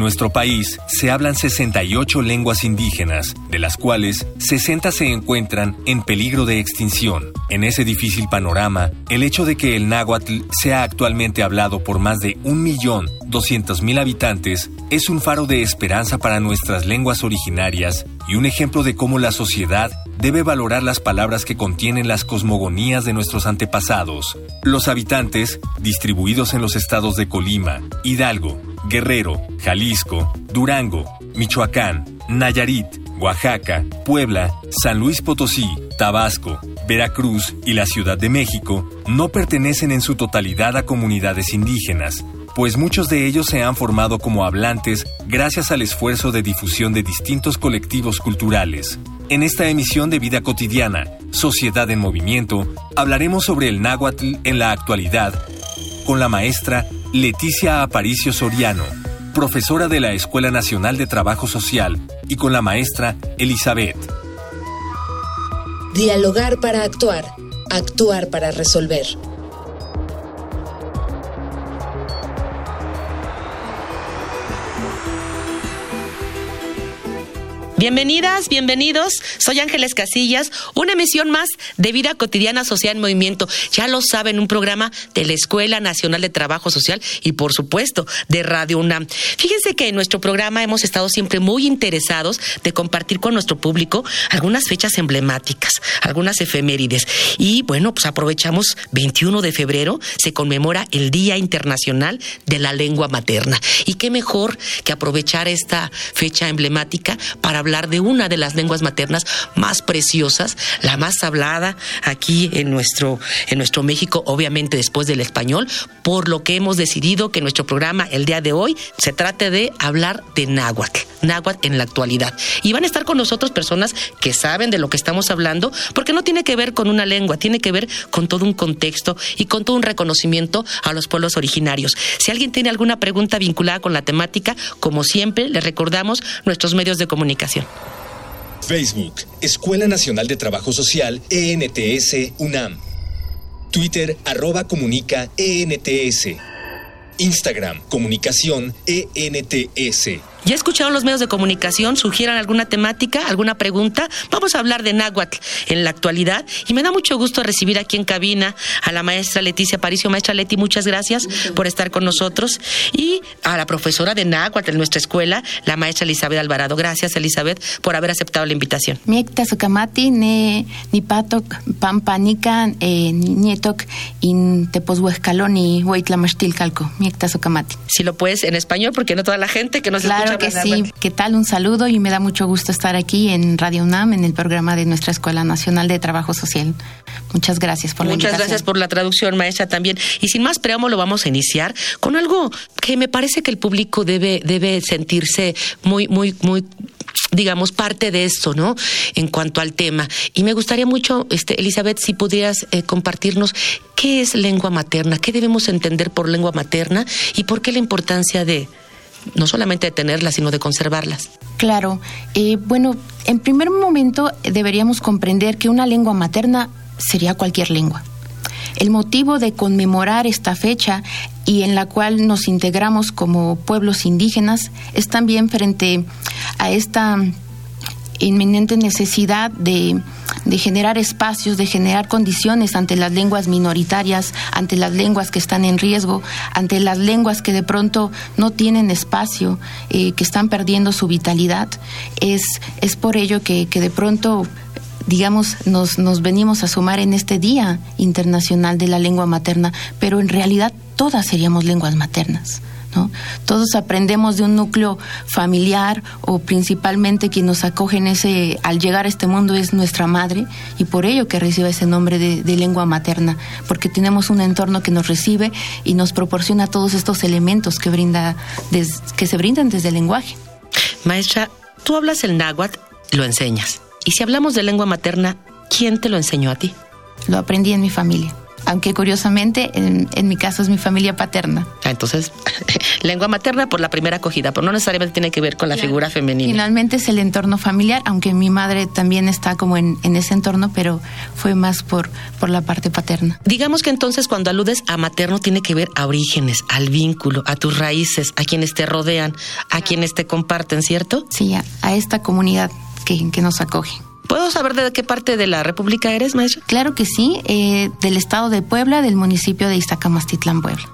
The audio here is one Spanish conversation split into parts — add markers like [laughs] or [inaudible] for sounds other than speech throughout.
Nuestro país se hablan 68 lenguas indígenas, de las cuales 60 se encuentran en peligro de extinción. En ese difícil panorama, el hecho de que el náhuatl sea actualmente hablado por más de 1.200.000 habitantes es un faro de esperanza para nuestras lenguas originarias y un ejemplo de cómo la sociedad debe valorar las palabras que contienen las cosmogonías de nuestros antepasados. Los habitantes, distribuidos en los estados de Colima, Hidalgo, Guerrero, Jalisco, Durango, Michoacán, Nayarit, Oaxaca, Puebla, San Luis Potosí, Tabasco, Veracruz y la Ciudad de México no pertenecen en su totalidad a comunidades indígenas, pues muchos de ellos se han formado como hablantes gracias al esfuerzo de difusión de distintos colectivos culturales. En esta emisión de Vida Cotidiana, Sociedad en Movimiento, hablaremos sobre el náhuatl en la actualidad con la maestra Leticia Aparicio Soriano, profesora de la Escuela Nacional de Trabajo Social, y con la maestra Elizabeth. Dialogar para actuar, actuar para resolver. Bienvenidas, bienvenidos. Soy Ángeles Casillas, una emisión más de Vida Cotidiana Social en Movimiento. Ya lo saben, un programa de la Escuela Nacional de Trabajo Social y, por supuesto, de Radio UNAM. Fíjense que en nuestro programa hemos estado siempre muy interesados de compartir con nuestro público algunas fechas emblemáticas, algunas efemérides. Y bueno, pues aprovechamos 21 de febrero, se conmemora el Día Internacional de la Lengua Materna. Y qué mejor que aprovechar esta fecha emblemática para hablar de una de las lenguas maternas más preciosas, la más hablada aquí en nuestro, en nuestro México, obviamente después del español, por lo que hemos decidido que nuestro programa el día de hoy se trate de hablar de náhuatl, náhuatl en la actualidad. Y van a estar con nosotros personas que saben de lo que estamos hablando, porque no tiene que ver con una lengua, tiene que ver con todo un contexto y con todo un reconocimiento a los pueblos originarios. Si alguien tiene alguna pregunta vinculada con la temática, como siempre, le recordamos nuestros medios de comunicación. Facebook, Escuela Nacional de Trabajo Social, ENTS, UNAM. Twitter, arroba comunica, ENTS. Instagram, comunicación, ENTS. ¿Ya escucharon los medios de comunicación? ¿Sugieran alguna temática, alguna pregunta? Vamos a hablar de náhuatl en la actualidad y me da mucho gusto recibir aquí en cabina a la maestra Leticia Paricio. Maestra Leti, muchas gracias por estar con nosotros y a la profesora de náhuatl en nuestra escuela, la maestra Elizabeth Alvarado. Gracias, Elizabeth, por haber aceptado la invitación. ne nipatok pampanica eh, nietok in teposhuescaloni huitlamastilcalco. Si lo puedes en español, porque no toda la gente que nos claro que sí. ¿Qué tal? Un saludo y me da mucho gusto estar aquí en Radio UNAM, en el programa de nuestra Escuela Nacional de Trabajo Social. Muchas gracias por la Muchas gracias por la traducción, maestra, también. Y sin más preámbulo, vamos a iniciar con algo que me parece que el público debe, debe sentirse muy, muy, muy digamos, parte de esto, ¿no? En cuanto al tema. Y me gustaría mucho, este, Elizabeth, si pudieras eh, compartirnos qué es lengua materna, qué debemos entender por lengua materna y por qué la importancia de, no solamente de tenerlas, sino de conservarlas. Claro. Eh, bueno, en primer momento deberíamos comprender que una lengua materna sería cualquier lengua. El motivo de conmemorar esta fecha y en la cual nos integramos como pueblos indígenas es también frente a esta inminente necesidad de, generar espacios, de generar condiciones ante las lenguas minoritarias, ante las lenguas que están en riesgo, ante las lenguas que de pronto no tienen espacio, eh, que están perdiendo su vitalidad. Es, es por ello que, que de pronto digamos, nos, nos venimos a sumar en este Día Internacional de la Lengua Materna, pero en realidad todas seríamos lenguas maternas ¿no? Todos aprendemos de un núcleo familiar o principalmente quien nos acoge en ese, al llegar a este mundo es nuestra madre y por ello que recibe ese nombre de, lengua materna, porque tenemos un entorno que nos recibe y nos proporciona todos estos elementos que, brinda, que se brindan desde el lenguaje. Maestra, tú hablas el náhuatl, lo enseñas. Y si hablamos de lengua materna, ¿quién te lo enseñó a ti? Lo aprendí en mi familia aunque curiosamente en, mi caso es mi familia paterna. Ah, entonces, [laughs] lengua materna por la primera acogida, pero no necesariamente tiene que ver con la figura femenina. Finalmente es el entorno familiar, aunque mi madre también está como en, ese entorno, pero fue más por, por la parte paterna. Digamos que entonces cuando aludes a materno tiene que ver a orígenes, al vínculo, a tus raíces, a quienes te rodean, a quienes te comparten, ¿cierto? Sí, a, esta comunidad que, que nos acoge. ¿Puedo saber de qué parte de la República eres, maestro? Claro que sí, eh, del estado de Puebla, del municipio de Iztacamastitlán, Puebla.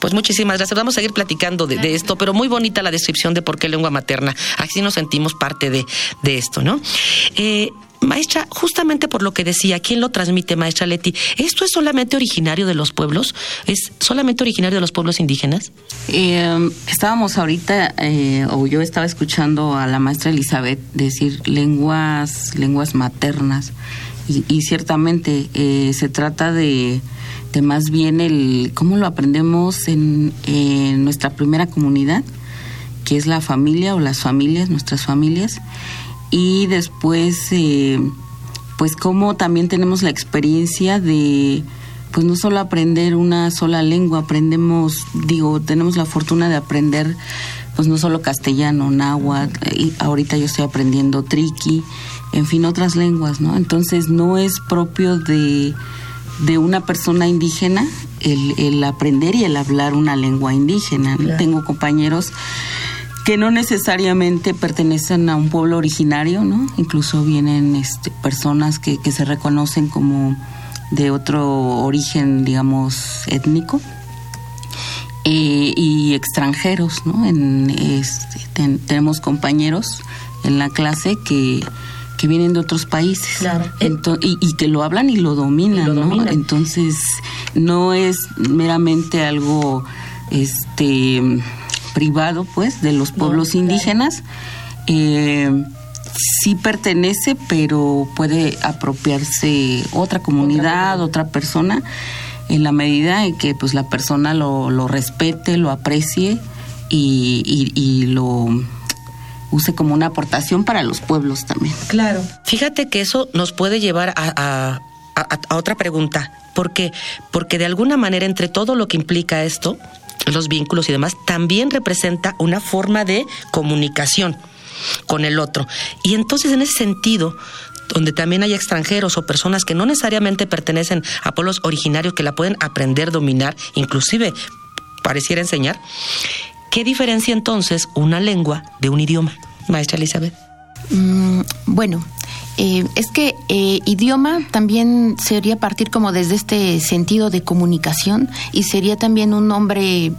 Pues muchísimas gracias. Vamos a seguir platicando de, esto, pero muy bonita la descripción de por qué lengua materna. Así nos sentimos parte de, de esto, ¿no? Eh, Maestra, justamente por lo que decía, ¿quién lo transmite, maestra Leti? ¿Esto es solamente originario de los pueblos? ¿Es solamente originario de los pueblos indígenas? Eh, estábamos ahorita, eh, o yo estaba escuchando a la maestra Elizabeth decir lenguas, lenguas maternas, y, ciertamente eh, se trata de, de, más bien el cómo lo aprendemos en, nuestra primera comunidad, que es la familia o las familias, nuestras familias y después eh, pues como también tenemos la experiencia de pues no solo aprender una sola lengua, aprendemos, digo, tenemos la fortuna de aprender pues no solo castellano, náhuatl, y ahorita yo estoy aprendiendo triqui, en fin, otras lenguas, ¿no? Entonces no es propio de, de una persona indígena el, el, aprender y el hablar una lengua indígena. Tengo compañeros que no necesariamente pertenecen a un pueblo originario, ¿no? Incluso vienen este, personas que, se reconocen como de otro origen, digamos, étnico. Eh, y extranjeros, ¿no? En, este, tenemos compañeros en la clase que, vienen de otros países y, que lo hablan y lo dominan, ¿no? Entonces no es meramente algo este privado, pues, de los pueblos indígenas. Eh, sí pertenece, pero puede apropiarse otra comunidad, otra persona, en la medida en que pues la persona lo, lo respete, lo aprecie y, y, lo use como una aportación para los pueblos también. Claro. Fíjate que eso nos puede llevar a, a, a otra pregunta. ¿Por qué? Porque de alguna manera entre todo lo que implica esto, los vínculos y demás, también representa una forma de comunicación con el otro. Y entonces en ese sentido, donde también hay extranjeros o personas que no necesariamente pertenecen a pueblos originarios que la pueden aprender, dominar, inclusive pareciera enseñar, ¿qué diferencia entonces una lengua de un idioma, maestra Elizabeth? Mm, bueno, eh, es que eh, idioma también sería partir como desde este sentido de comunicación y sería también un nombre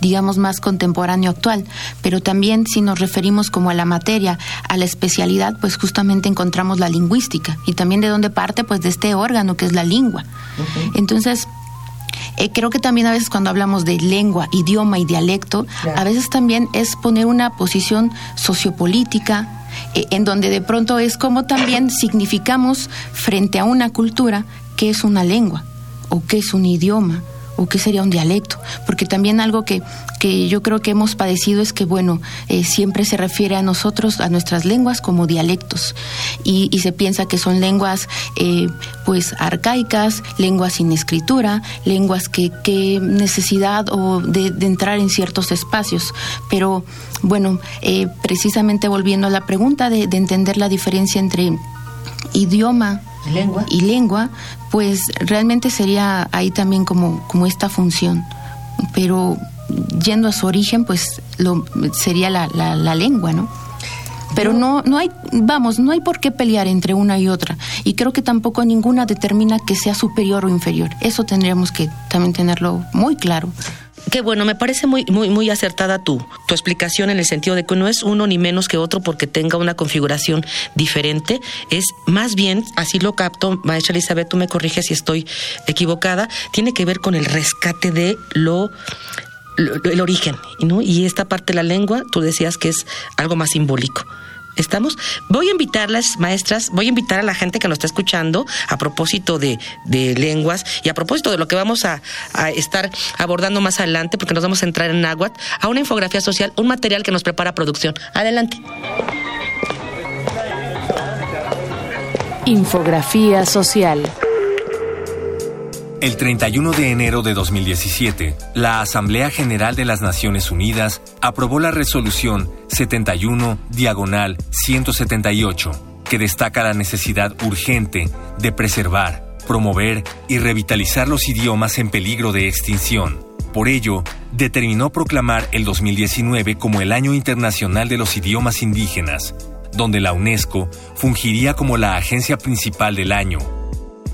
digamos más contemporáneo actual, pero también si nos referimos como a la materia, a la especialidad, pues justamente encontramos la lingüística y también de dónde parte pues de este órgano que es la lengua. Entonces, eh, creo que también a veces cuando hablamos de lengua, idioma y dialecto, a veces también es poner una posición sociopolítica, eh, en donde de pronto es como también [coughs] significamos frente a una cultura qué es una lengua o qué es un idioma o qué sería un dialecto, porque también algo que, que yo creo que hemos padecido es que, bueno, eh, siempre se refiere a nosotros, a nuestras lenguas como dialectos, y, se piensa que son lenguas, eh, pues, arcaicas, lenguas sin escritura, lenguas que, que necesidad o de, entrar en ciertos espacios, pero, bueno, eh, precisamente volviendo a la pregunta de, de entender la diferencia entre idioma ¿Lengua? y lengua, pues realmente sería ahí también como, como esta función. Pero yendo a su origen, pues lo, sería la, la, lengua, ¿no? Pero no, no hay, vamos, no hay por qué pelear entre una y otra. Y creo que tampoco ninguna determina que sea superior o inferior. Eso tendríamos que también tenerlo muy claro. Qué bueno, me parece muy, muy, muy acertada tu, tu explicación en el sentido de que no es uno ni menos que otro porque tenga una configuración diferente. Es más bien, así lo capto, maestra Elizabeth, tú me corriges si estoy equivocada, tiene que ver con el rescate de lo el origen, ¿no? Y esta parte de la lengua, tú decías que es algo más simbólico. ¿Estamos? Voy a invitarlas, maestras, voy a invitar a la gente que nos está escuchando a propósito de, lenguas y a propósito de lo que vamos a, a, estar abordando más adelante, porque nos vamos a entrar en náhuatl, a una infografía social, un material que nos prepara producción. Adelante. Infografía social. El 31 de enero de 2017, la Asamblea General de las Naciones Unidas aprobó la resolución 71 diagonal 178, que destaca la necesidad urgente de preservar, promover y revitalizar los idiomas en peligro de extinción. Por ello, determinó proclamar el 2019 como el Año Internacional de los Idiomas Indígenas, donde la UNESCO fungiría como la agencia principal del año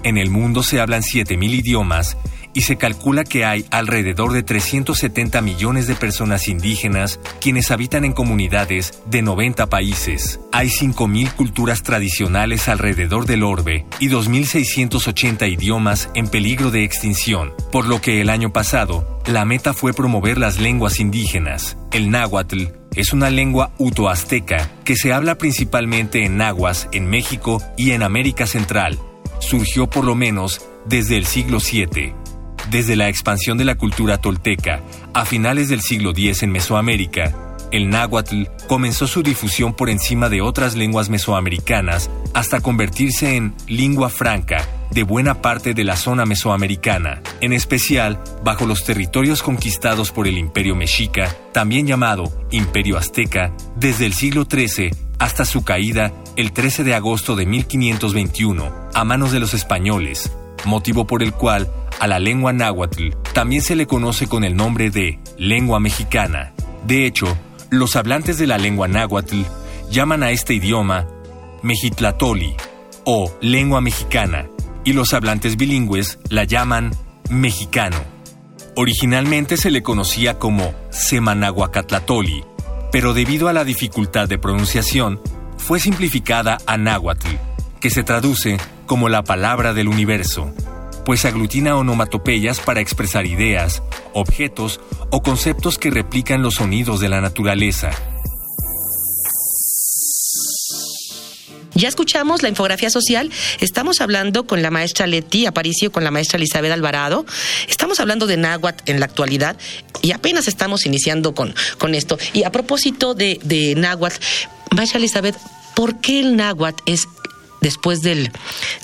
en el mundo se hablan 7.000 idiomas y se calcula que hay alrededor de 370 millones de personas indígenas quienes habitan en comunidades de 90 países. Hay 5.000 culturas tradicionales alrededor del orbe y 2.680 idiomas en peligro de extinción, por lo que el año pasado la meta fue promover las lenguas indígenas. El náhuatl es una lengua utoazteca que se habla principalmente en nahuas en México y en América Central surgió por lo menos desde el siglo VII. Desde la expansión de la cultura tolteca a finales del siglo X en Mesoamérica, el náhuatl comenzó su difusión por encima de otras lenguas mesoamericanas hasta convertirse en lengua franca de buena parte de la zona mesoamericana, en especial bajo los territorios conquistados por el Imperio Mexica, también llamado Imperio Azteca, desde el siglo XIII hasta su caída el 13 de agosto de 1521 a manos de los españoles, motivo por el cual a la lengua náhuatl también se le conoce con el nombre de lengua mexicana. De hecho, los hablantes de la lengua náhuatl llaman a este idioma mexitlatoli o lengua mexicana y los hablantes bilingües la llaman mexicano. Originalmente se le conocía como semanahuacatlatoli, pero debido a la dificultad de pronunciación, fue simplificada a náhuatl, que se traduce como la palabra del universo, pues aglutina onomatopeyas para expresar ideas, objetos o conceptos que replican los sonidos de la naturaleza. Ya escuchamos la infografía social, estamos hablando con la maestra Leti Aparicio, con la maestra Elizabeth Alvarado, estamos hablando de náhuatl en la actualidad y apenas estamos iniciando con, con esto. Y a propósito de, de náhuatl, maestra Elizabeth, ¿por qué el náhuatl es después del,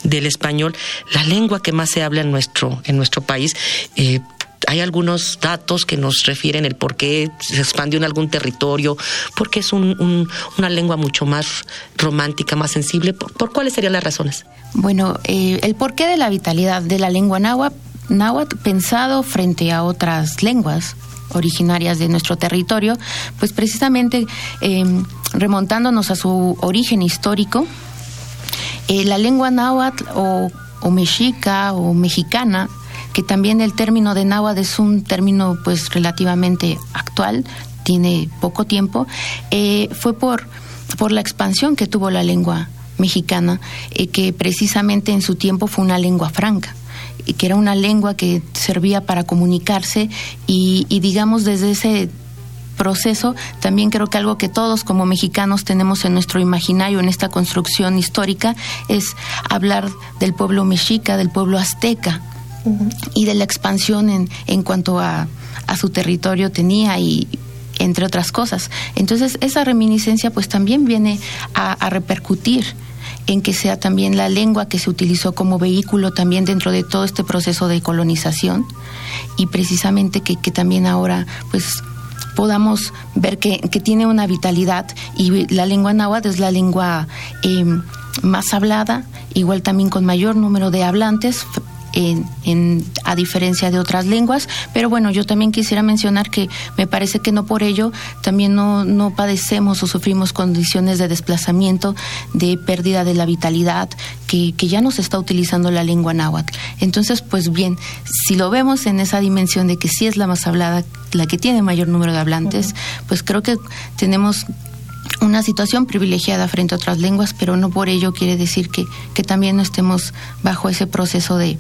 del español, la lengua que más se habla en nuestro, en nuestro país. Eh, hay algunos datos que nos refieren el por qué se expandió en algún territorio, porque es una lengua mucho más romántica, más sensible. ¿Por, cuáles serían las razones? Bueno, eh, el porqué de la vitalidad de la lengua náhuatl, náhuatl pensado frente a otras lenguas originarias de nuestro territorio, pues precisamente eh, remontándonos a su origen histórico, eh, la lengua náhuatl o mexica o mexicana que también el término de náhuatl es un término pues relativamente actual, tiene poco tiempo, eh, fue por, por la expansión que tuvo la lengua mexicana, eh, que precisamente en su tiempo fue una lengua franca que era una lengua que servía para comunicarse y, y digamos desde ese proceso, también creo que algo que todos como mexicanos tenemos en nuestro imaginario, en esta construcción histórica, es hablar del pueblo mexica, del pueblo azteca, y de la expansión en, en cuanto a, a su territorio tenía y entre otras cosas. Entonces, esa reminiscencia pues también viene a, repercutir en que sea también la lengua que se utilizó como vehículo también dentro de todo este proceso de colonización y precisamente que, que también ahora pues podamos ver que, que, tiene una vitalidad y la lengua náhuatl es la lengua eh, más hablada, igual también con mayor número de hablantes, en, a diferencia de otras lenguas. Pero bueno, yo también quisiera mencionar que me parece que no por ello también no, no padecemos o sufrimos condiciones de desplazamiento, de pérdida de la vitalidad, que, que ya no se está utilizando la lengua náhuatl. Entonces, pues bien, si lo vemos en esa dimensión de que sí es la más hablada, la que tiene mayor número de hablantes, pues creo que tenemos una situación privilegiada frente a otras lenguas, pero no por ello quiere decir que, que también no estemos bajo ese proceso de,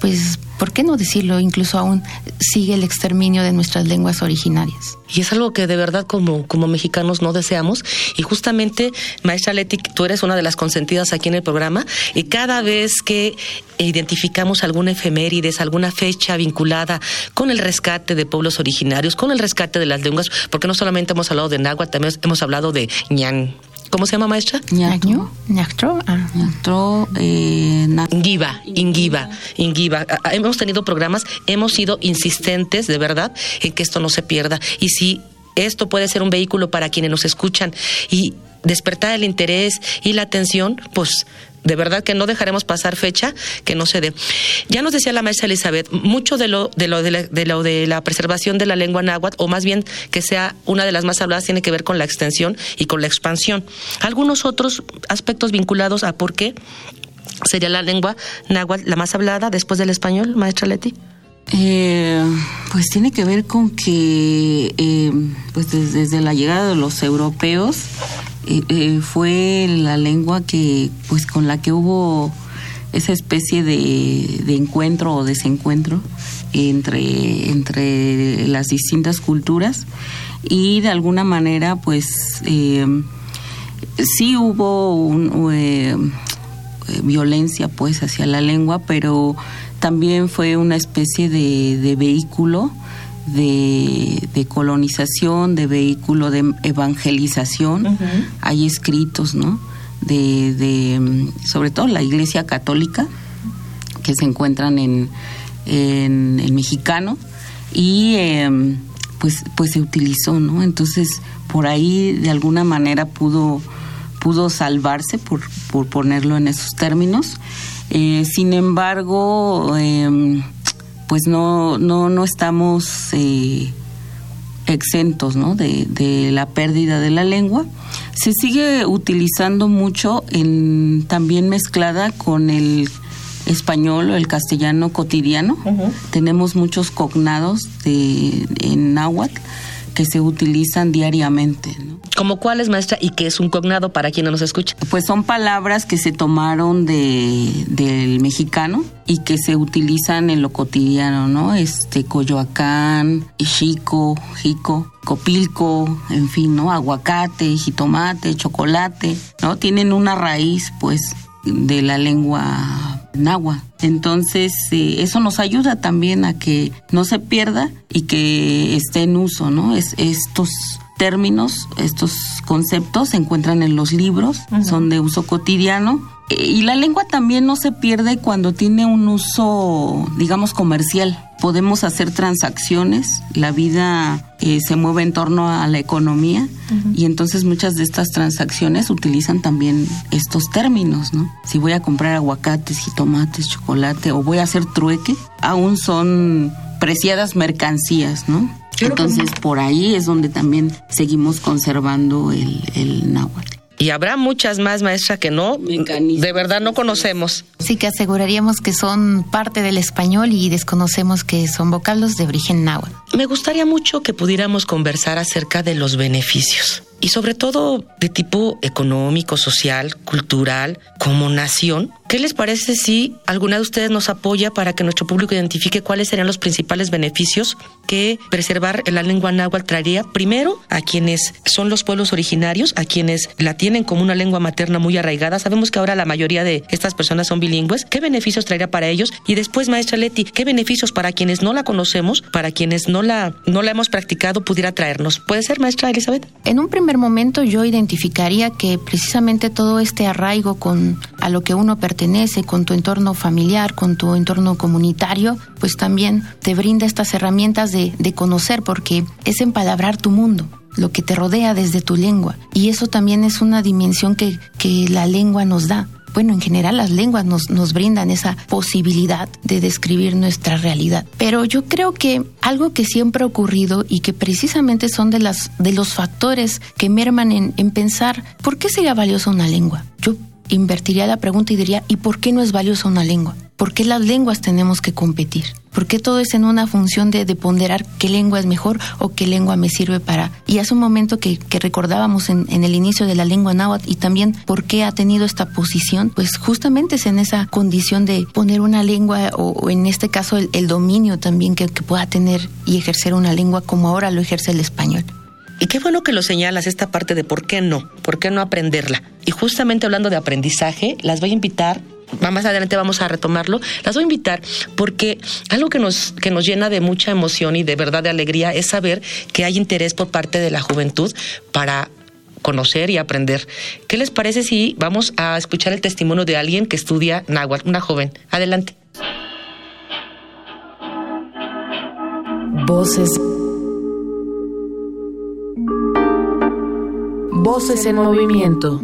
pues, ¿por qué no decirlo? Incluso aún sigue el exterminio de nuestras lenguas originarias. Y es algo que de verdad como, como mexicanos no deseamos. Y justamente, maestra Leti, tú eres una de las consentidas aquí en el programa. Y cada vez que identificamos alguna efemérides, alguna fecha vinculada con el rescate de pueblos originarios, con el rescate de las lenguas, porque no solamente hemos hablado de náhuatl, también hemos hablado de ñan, ¿Cómo se llama, maestra? Ñactro. Ñactro. Ah. eh, Ingiva, Ingiva, Ingiva. Ah, ah, hemos tenido programas, hemos sido insistentes, de verdad, en que esto no se pierda. Y si esto puede ser un vehículo para quienes nos escuchan y despertar el interés y la atención, pues de verdad que no dejaremos pasar fecha que no se dé. Ya nos decía la maestra Elizabeth, mucho de lo de lo de la, lo de la preservación de la lengua náhuatl, o más bien que sea una de las más habladas, tiene que ver con la extensión y con la expansión. Algunos otros aspectos vinculados a por qué sería la lengua náhuatl la más hablada después del español, maestra Leti. Eh, pues tiene que ver con que eh, pues desde la llegada de los europeos eh, eh, fue la lengua que, pues, con la que hubo esa especie de, encuentro o desencuentro entre, entre las distintas culturas. Y de alguna manera, pues, sí hubo violencia, pues, hacia la lengua, pero también fue una especie de, de vehículo de, colonización, de vehículo de evangelización. Hay escritos, ¿no? De, de, sobre todo la Iglesia Católica, que se encuentran en, en el mexicano, y em, pues, pues se utilizó, ¿no? Entonces, por ahí de alguna manera pudo, pudo salvarse, por, por ponerlo en esos términos. Eh, sin embargo, eh, pues no, no, no estamos eh, exentos ¿no? De, de, la pérdida de la lengua. Se sigue utilizando mucho, en, también mezclada con el español o el castellano cotidiano. Tenemos muchos cognados de, en náhuatl que se utilizan diariamente. ¿no? ¿Como cuál es, maestra? ¿Y qué es un cognado para quien no nos escucha? Pues son palabras que se tomaron de, del mexicano y que se utilizan en lo cotidiano, ¿no? Este, Coyoacán, Chico, Jico, Copilco, en fin, ¿no? Aguacate, jitomate, chocolate, ¿no? Tienen una raíz, pues, de la lengua náhuatl. Entonces, eh, eso nos ayuda también a que no se pierda y que esté en uso, ¿no? Es, estos términos, estos conceptos se encuentran en los libros, son de uso cotidiano. Y la lengua también no se pierde cuando tiene un uso, digamos, comercial. Podemos hacer transacciones, la vida eh, se mueve en torno a la economía y entonces muchas de estas transacciones utilizan también estos términos, ¿no? Si voy a comprar aguacates, jitomates, chocolate o voy a hacer trueque, aún son preciadas mercancías, ¿no? Entonces por ahí es donde también seguimos conservando el, el náhuatl. Y habrá muchas más, maestra, que no, de verdad no conocemos. Sí, que aseguraríamos que son parte del español y desconocemos que son vocablos de origen náhuatl. Me gustaría mucho que pudiéramos conversar acerca de los beneficios y sobre todo de tipo económico, social, cultural, como nación. ¿Qué les parece si alguna de ustedes nos apoya para que nuestro público identifique cuáles serían los principales beneficios que preservar la lengua náhuatl traería? Primero, a quienes son los pueblos originarios, a quienes la tienen como una lengua materna muy arraigada. Sabemos que ahora la mayoría de estas personas son bilingües. ¿Qué beneficios traería para ellos? Y después, maestra Leti, ¿qué beneficios para quienes no la conocemos, para quienes no la, no la hemos practicado, pudiera traernos? ¿Puede ser, maestra Elizabeth? En un primer momento yo identificaría que precisamente todo este arraigo con a lo que uno pertenece, con tu entorno familiar, con tu entorno comunitario, pues también te brinda estas herramientas de, de conocer, porque es empalabrar tu mundo lo que te rodea desde tu lengua. Y eso también es una dimensión que, que la lengua nos da bueno, en general las lenguas nos, nos brindan esa posibilidad de describir nuestra realidad. Pero yo creo que algo que siempre ha ocurrido y que precisamente son de, las, de los factores que merman en, en pensar, ¿por qué sería valiosa una lengua? Yo invertiría la pregunta y diría, ¿y por qué no es valiosa una lengua? ¿Por qué las lenguas tenemos que competir? ¿Por qué todo es en una función de, ponderar qué lengua es mejor o qué lengua me sirve para? Y hace un momento que, recordábamos en, el inicio de la lengua náhuatl y también por qué ha tenido esta posición, pues justamente es en esa condición de poner una lengua o, en este caso el, dominio también que pueda tener y ejercer una lengua como ahora lo ejerce el español. Y qué bueno que lo señalas, esta parte de por qué no, por qué no aprenderla. Y justamente hablando de aprendizaje, las voy a invitar más adelante vamos a retomarlo, las voy a invitar porque algo que nos, que nos llena de mucha emoción y de verdad de alegría es saber que hay interés por parte de la juventud para conocer y aprender. ¿Qué les parece si vamos a escuchar el testimonio de alguien que estudia náhuatl, una joven? Adelante. Voces Voces en movimiento.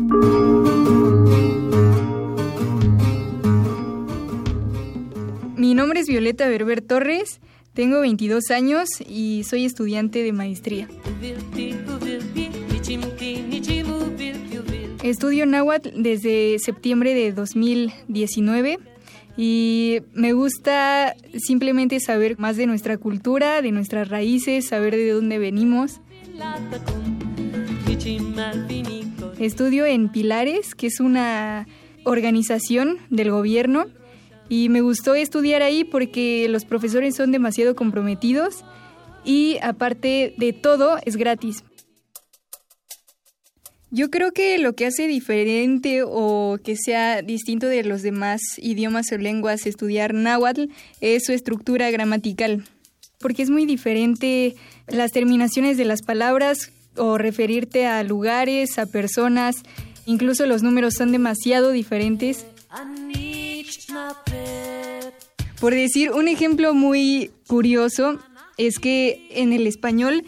Mi nombre es Violeta Berber Torres, tengo 22 años y soy estudiante de maestría. Estudio náhuatl desde septiembre de 2019 y me gusta simplemente saber más de nuestra cultura, de nuestras raíces, saber de dónde venimos. Estudio en Pilares, que es una organización del gobierno, y me gustó estudiar ahí porque los profesores son demasiado comprometidos y aparte de todo es gratis. Yo creo que lo que hace diferente o que sea distinto de los demás idiomas o lenguas estudiar náhuatl es su estructura gramatical, porque es muy diferente las terminaciones de las palabras o referirte a lugares, a personas, incluso los números son demasiado diferentes. Por decir un ejemplo muy curioso, es que en el español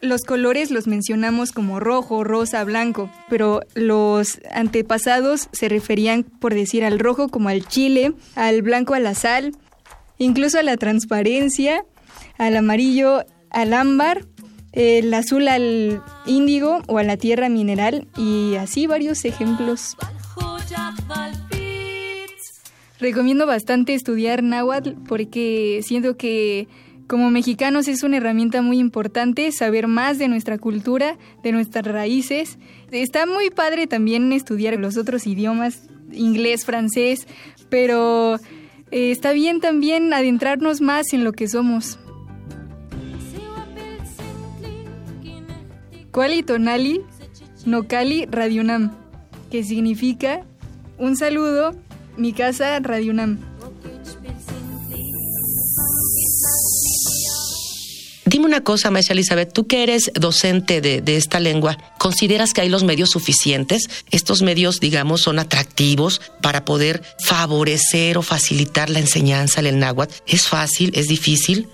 los colores los mencionamos como rojo, rosa, blanco, pero los antepasados se referían, por decir, al rojo como al chile, al blanco a la sal, incluso a la transparencia, al amarillo al ámbar el azul al índigo o a la tierra mineral y así varios ejemplos. Recomiendo bastante estudiar náhuatl porque siento que como mexicanos es una herramienta muy importante saber más de nuestra cultura, de nuestras raíces. Está muy padre también estudiar los otros idiomas, inglés, francés, pero eh, está bien también adentrarnos más en lo que somos. Kuali Tonali Nokali Radionam, que significa un saludo, mi casa Radionam. Dime una cosa, maestra Elizabeth, tú que eres docente de, de, esta lengua, ¿consideras que hay los medios suficientes? ¿Estos medios, digamos, son atractivos para poder favorecer o facilitar la enseñanza del náhuatl? ¿Es fácil? ¿Es difícil?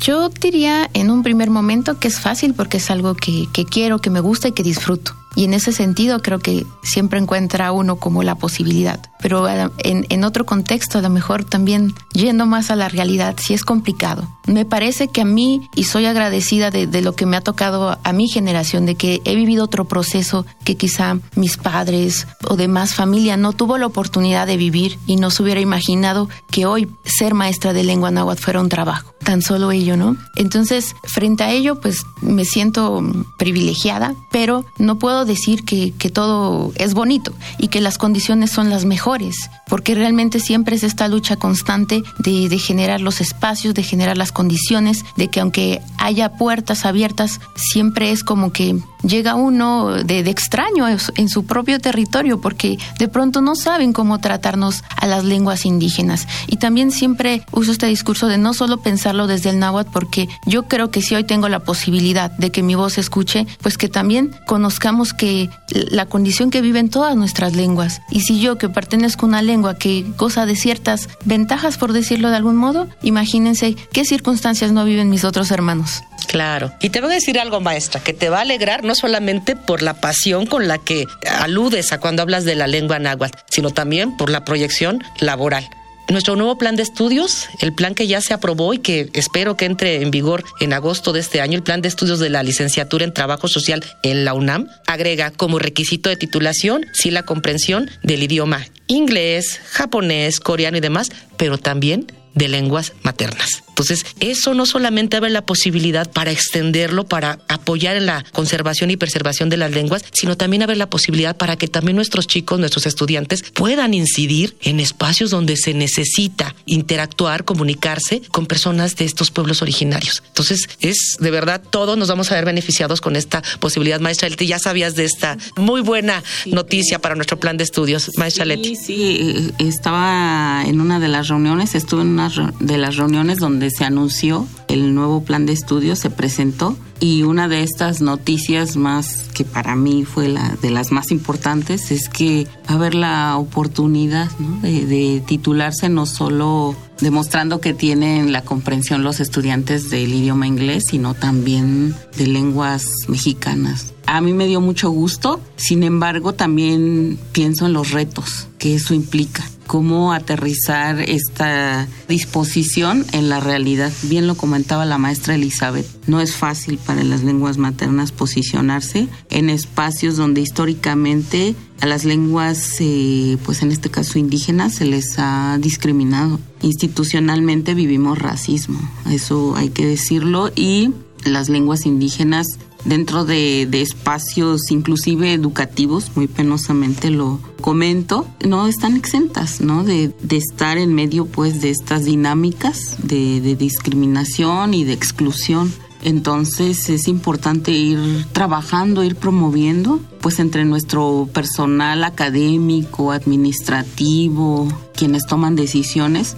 Yo diría en un primer momento que es fácil porque es algo que, que quiero, que me gusta y que disfruto. Y en ese sentido creo que siempre encuentra uno como la posibilidad. Pero eh, en, en, otro contexto, a lo mejor también yendo más a la realidad, sí es complicado. Me parece que a mí, y soy agradecida de, de, lo que me ha tocado a mi generación, de que he vivido otro proceso que quizá mis padres o demás familia no tuvo la oportunidad de vivir y no se hubiera imaginado que hoy ser maestra de lengua náhuatl fuera un trabajo. Tan solo ello, ¿no? Entonces, frente a ello, pues me siento privilegiada, pero no puedo decir que, que todo es bonito y que las condiciones son las mejores, porque realmente siempre es esta lucha constante de, de generar los espacios, de generar las condiciones, de que aunque haya puertas abiertas, siempre es como que llega uno de, de, extraño en su propio territorio porque de pronto no saben cómo tratarnos a las lenguas indígenas. Y también siempre uso este discurso de no solo pensarlo desde el náhuatl porque yo creo que si hoy tengo la posibilidad de que mi voz se escuche, pues que también conozcamos que la condición que viven todas nuestras lenguas. Y si yo que pertenezco a una lengua que goza de ciertas ventajas, por decirlo de algún modo, imagínense qué circunstancias no viven mis otros hermanos. Claro. Y te voy a decir algo, maestra, que te va a alegrar no solamente por la pasión con la que aludes a cuando hablas de la lengua náhuatl, sino también por la proyección laboral. Nuestro nuevo plan de estudios, el plan que ya se aprobó y que espero que entre en vigor en agosto de este año, el plan de estudios de la licenciatura en trabajo social en la UNAM, agrega como requisito de titulación, sí la comprensión del idioma inglés, japonés, coreano y demás, pero también de lenguas maternas. Entonces, eso no solamente abre la posibilidad para extenderlo, para apoyar en la conservación y preservación de las lenguas, sino también abre la posibilidad para que también nuestros chicos, nuestros estudiantes puedan incidir en espacios donde se necesita interactuar, comunicarse con personas de estos pueblos originarios. Entonces, es de verdad, todos nos vamos a ver beneficiados con esta posibilidad. Maestra Leti, ya sabías de esta muy buena noticia para nuestro plan de estudios. Maestra Leti. Sí, sí, estaba en una de las reuniones, estuve en una de las reuniones donde se anunció el nuevo plan de estudio, se presentó y una de estas noticias más que para mí fue la de las más importantes es que va a haber la oportunidad de, de, titularse no solo demostrando que tienen la comprensión los estudiantes del idioma inglés, sino también de lenguas mexicanas. A mí me dio mucho gusto, sin embargo también pienso en los retos que eso implica cómo aterrizar esta disposición en la realidad. Bien lo comentaba la maestra Elizabeth, no es fácil para las lenguas maternas posicionarse en espacios donde históricamente a las lenguas, eh, pues en este caso indígenas, se les ha discriminado. Institucionalmente vivimos racismo, eso hay que decirlo, y las lenguas indígenas dentro de, espacios inclusive educativos, muy penosamente lo comento, no están exentas, ¿no? De, estar en medio pues de estas dinámicas de, de discriminación y de exclusión. Entonces es importante ir trabajando, ir promoviendo, pues entre nuestro personal académico, administrativo, quienes toman decisiones,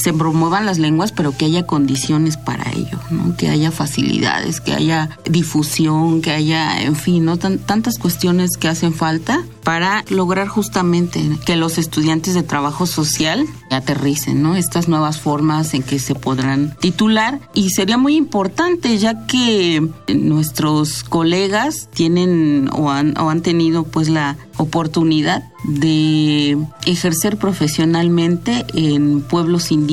se promuevan las lenguas, pero que haya condiciones para ello, que haya facilidades, que haya difusión, que haya, en fin, ¿no? tantas cuestiones que hacen falta para lograr justamente que los estudiantes de trabajo social aterricen, ¿no? Estas nuevas formas en que se podrán titular y sería muy importante ya que nuestros colegas tienen o han, o han tenido pues la oportunidad de ejercer profesionalmente en pueblos indígenas.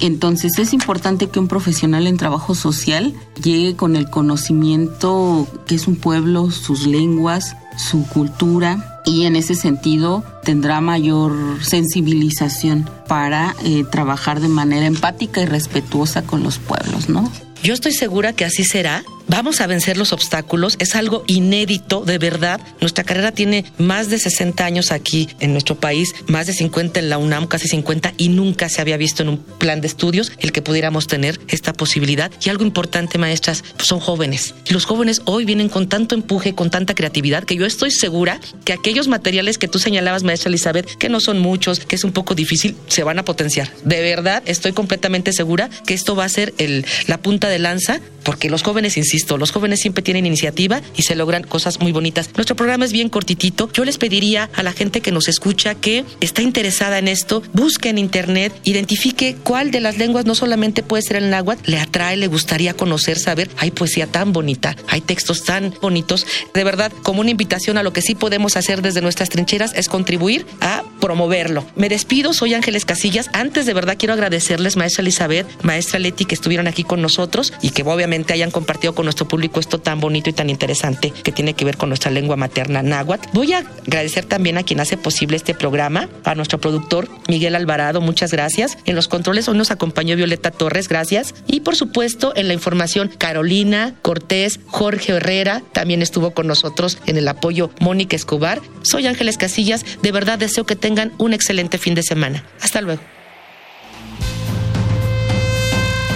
Entonces es importante que un profesional en trabajo social llegue con el conocimiento que es un pueblo, sus lenguas, su cultura y en ese sentido tendrá mayor sensibilización para eh, trabajar de manera empática y respetuosa con los pueblos, ¿no? Yo estoy segura que así será Vamos a vencer los obstáculos, es algo inédito, de verdad. Nuestra carrera tiene más de 60 años aquí en nuestro país, más de 50 en la UNAM, casi 50, y nunca se había visto en un plan de estudios el que pudiéramos tener esta posibilidad. Y algo importante, maestras, pues son jóvenes. Y los jóvenes hoy vienen con tanto empuje, con tanta creatividad, que yo estoy segura que aquellos materiales que tú señalabas, maestra Elizabeth, que no son muchos, que es un poco difícil, se van a potenciar. De verdad, estoy completamente segura que esto va a ser el, la punta de lanza, porque los jóvenes, insisto, los jóvenes siempre tienen iniciativa y se logran cosas muy bonitas. Nuestro programa es bien cortitito. Yo les pediría a la gente que nos escucha que está interesada en esto, busque en internet, identifique cuál de las lenguas no solamente puede ser el náhuatl, le atrae, le gustaría conocer, saber. Hay poesía tan bonita, hay textos tan bonitos. De verdad, como una invitación a lo que sí podemos hacer desde nuestras trincheras es contribuir a promoverlo. Me despido, soy Ángeles Casillas. Antes de verdad quiero agradecerles, maestra Elizabeth, maestra Leti, que estuvieron aquí con nosotros y que obviamente hayan compartido con nuestro público esto tan bonito y tan interesante que tiene que ver con nuestra lengua materna náhuatl. Voy a agradecer también a quien hace posible este programa, a nuestro productor Miguel Alvarado, muchas gracias. En los controles hoy nos acompañó Violeta Torres, gracias. Y por supuesto en la información Carolina Cortés, Jorge Herrera, también estuvo con nosotros en el apoyo Mónica Escobar. Soy Ángeles Casillas, de verdad deseo que tengan un excelente fin de semana. Hasta luego.